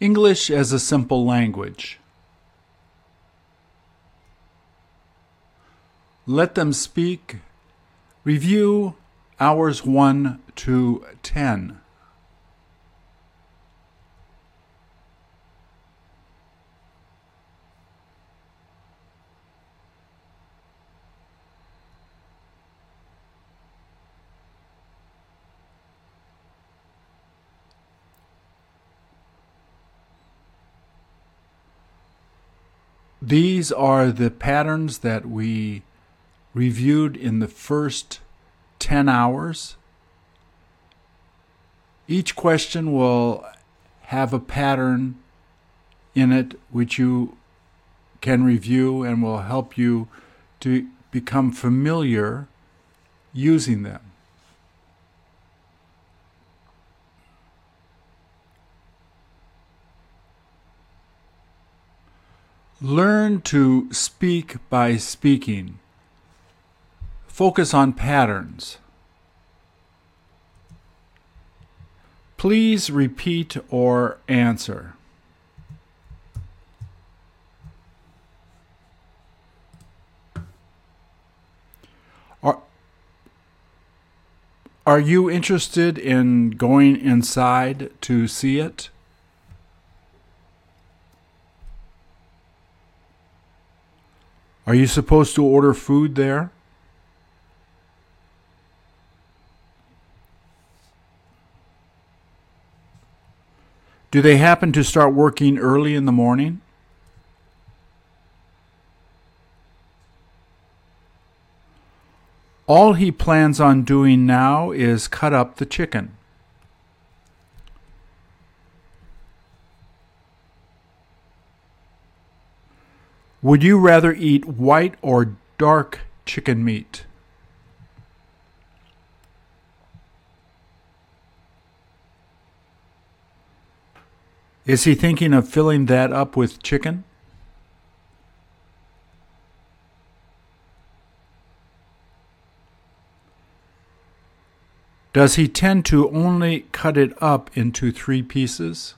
English as a simple language. Let them speak. Review hours 1 to 10. These are the patterns that we reviewed in the first 10 hours. Each question will have a pattern in it which you can review and will help you to become familiar using them. Learn to speak by speaking. Focus on patterns. Please repeat or answer. Are, are you interested in going inside to see it? Are you supposed to order food there? Do they happen to start working early in the morning? All he plans on doing now is cut up the chicken. Would you rather eat white or dark chicken meat? Is he thinking of filling that up with chicken? Does he tend to only cut it up into three pieces?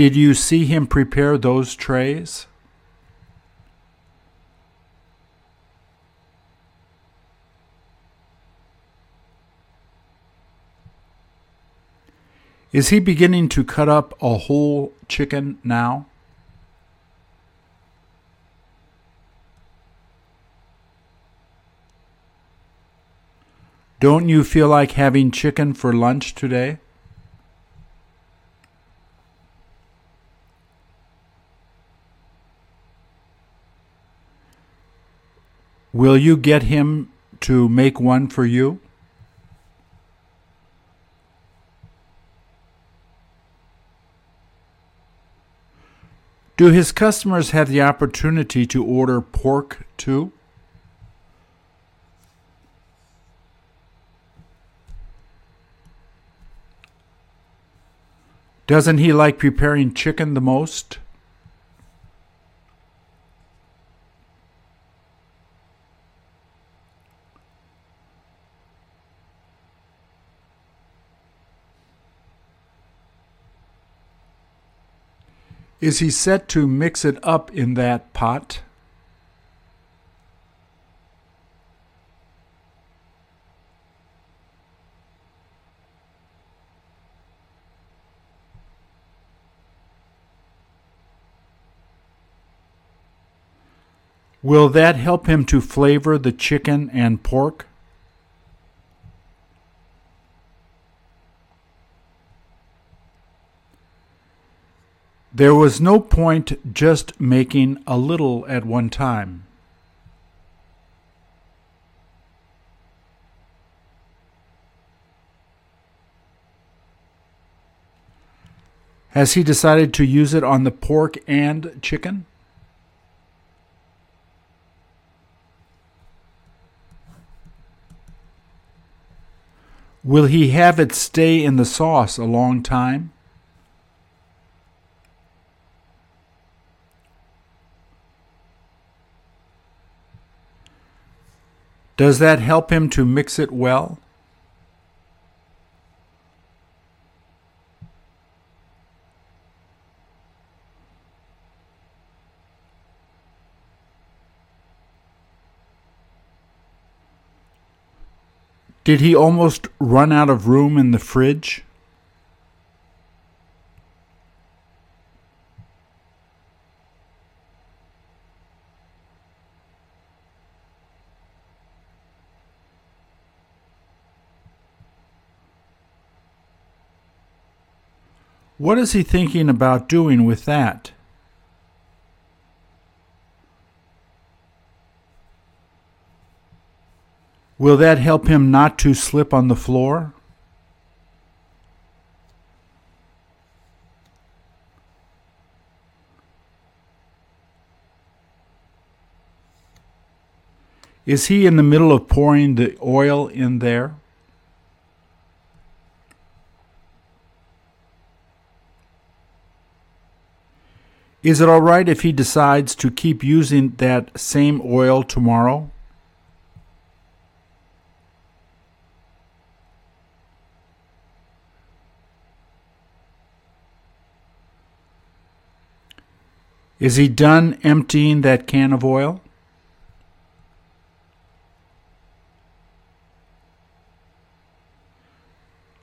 Did you see him prepare those trays? Is he beginning to cut up a whole chicken now? Don't you feel like having chicken for lunch today? Will you get him to make one for you? Do his customers have the opportunity to order pork too? Doesn't he like preparing chicken the most? Is he set to mix it up in that pot? Will that help him to flavor the chicken and pork? There was no point just making a little at one time. Has he decided to use it on the pork and chicken? Will he have it stay in the sauce a long time? Does that help him to mix it well? Did he almost run out of room in the fridge? What is he thinking about doing with that? Will that help him not to slip on the floor? Is he in the middle of pouring the oil in there? Is it all right if he decides to keep using that same oil tomorrow? Is he done emptying that can of oil?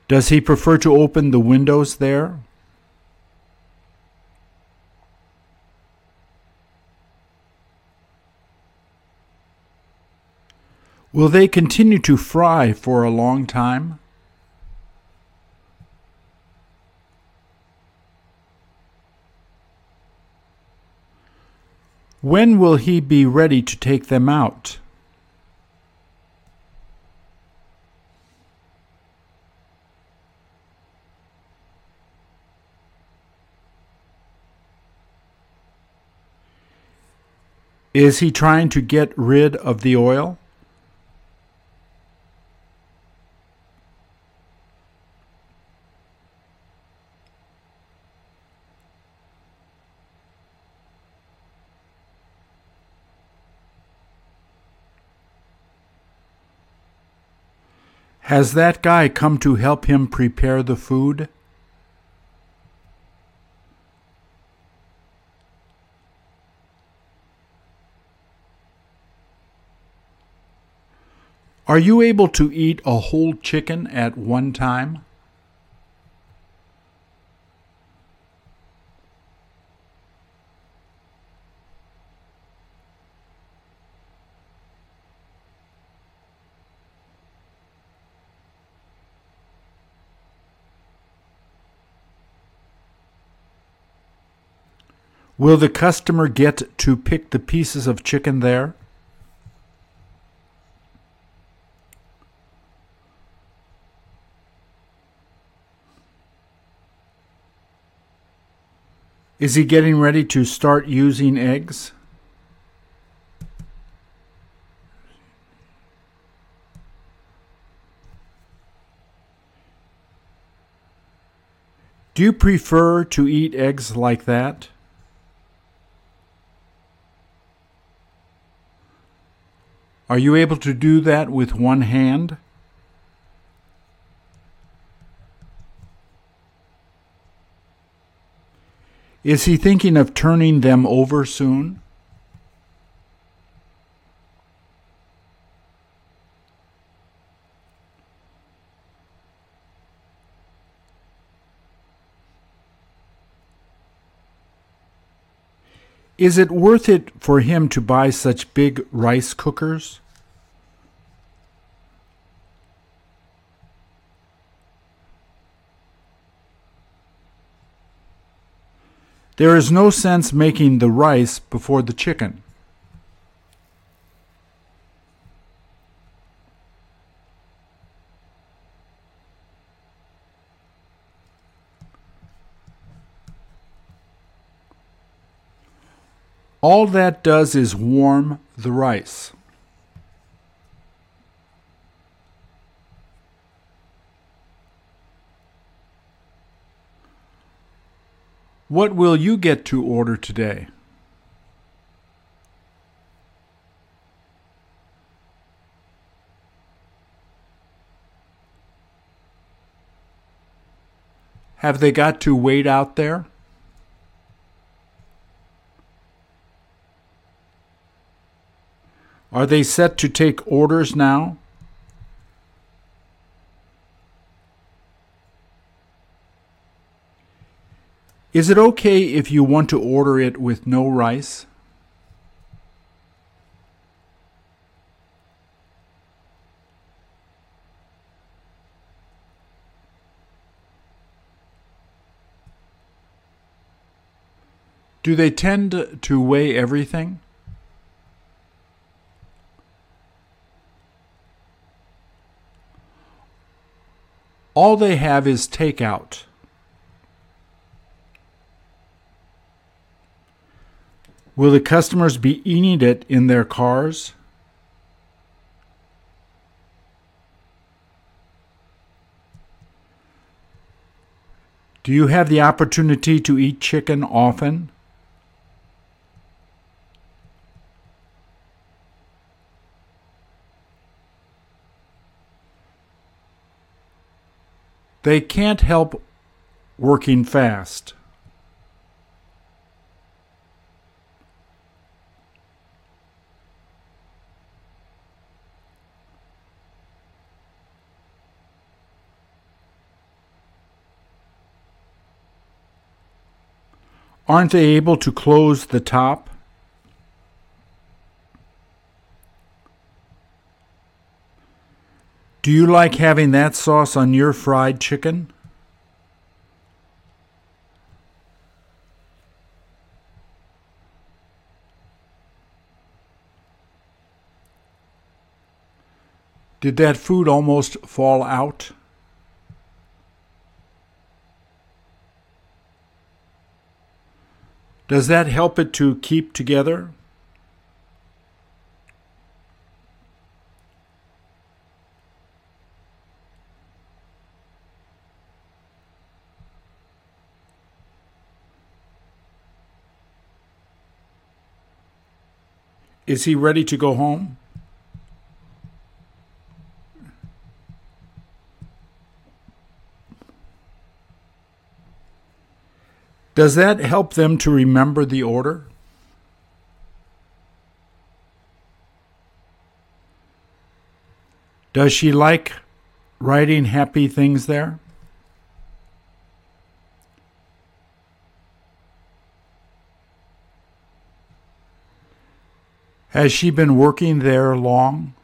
Does he prefer to open the windows there? Will they continue to fry for a long time? When will he be ready to take them out? Is he trying to get rid of the oil? Has that guy come to help him prepare the food? Are you able to eat a whole chicken at one time? Will the customer get to pick the pieces of chicken there? Is he getting ready to start using eggs? Do you prefer to eat eggs like that? Are you able to do that with one hand? Is he thinking of turning them over soon? Is it worth it for him to buy such big rice cookers? There is no sense making the rice before the chicken. All that does is warm the rice. What will you get to order today? Have they got to wait out there? Are they set to take orders now? Is it okay if you want to order it with no rice? Do they tend to weigh everything? All they have is takeout. Will the customers be eating it in their cars? Do you have the opportunity to eat chicken often? They can't help working fast. Aren't they able to close the top? Do you like having that sauce on your fried chicken? Did that food almost fall out? Does that help it to keep together? Is he ready to go home? Does that help them to remember the order? Does she like writing happy things there? Has she been working there long?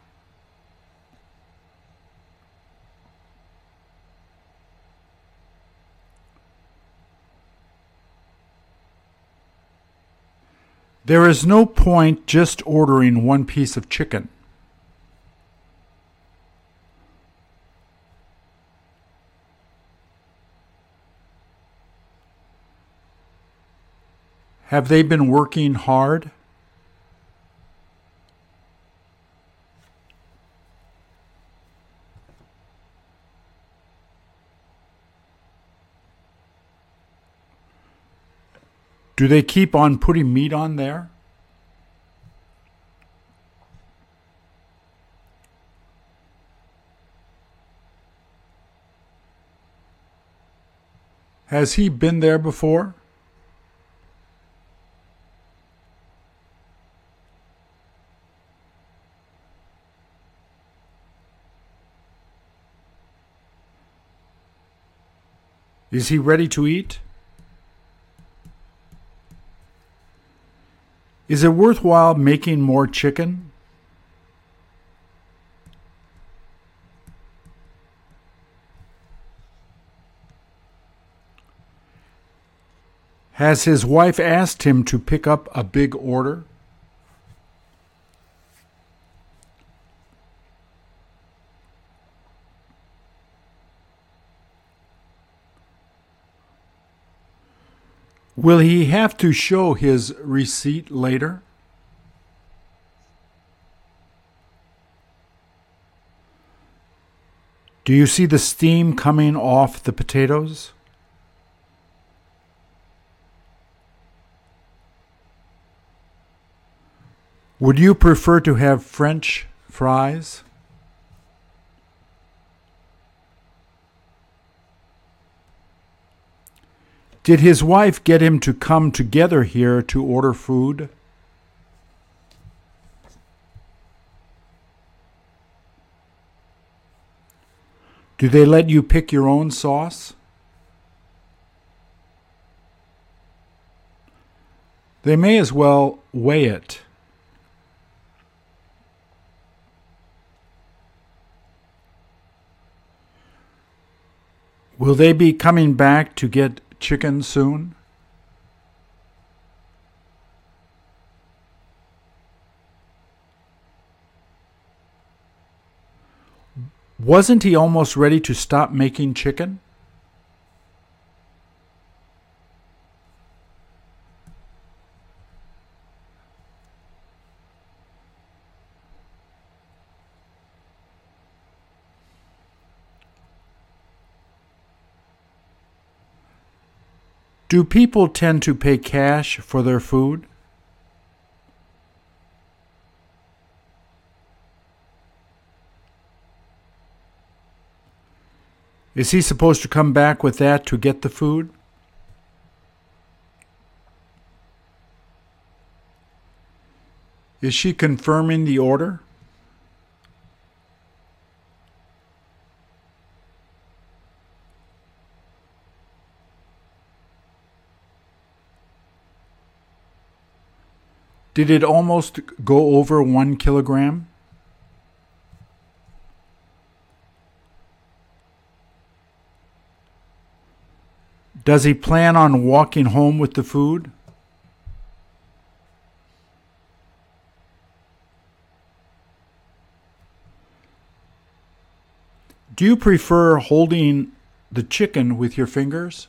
There is no point just ordering one piece of chicken. Have they been working hard? Do they keep on putting meat on there? Has he been there before? Is he ready to eat? Is it worthwhile making more chicken? Has his wife asked him to pick up a big order? Will he have to show his receipt later? Do you see the steam coming off the potatoes? Would you prefer to have French fries? Did his wife get him to come together here to order food? Do they let you pick your own sauce? They may as well weigh it. Will they be coming back to get chicken soon? Wasn't he almost ready to stop making chicken? Do people tend to pay cash for their food? Is he supposed to come back with that to get the food? Is she confirming the order? Did it almost go over one kilogram? Does he plan on walking home with the food? Do you prefer holding the chicken with your fingers?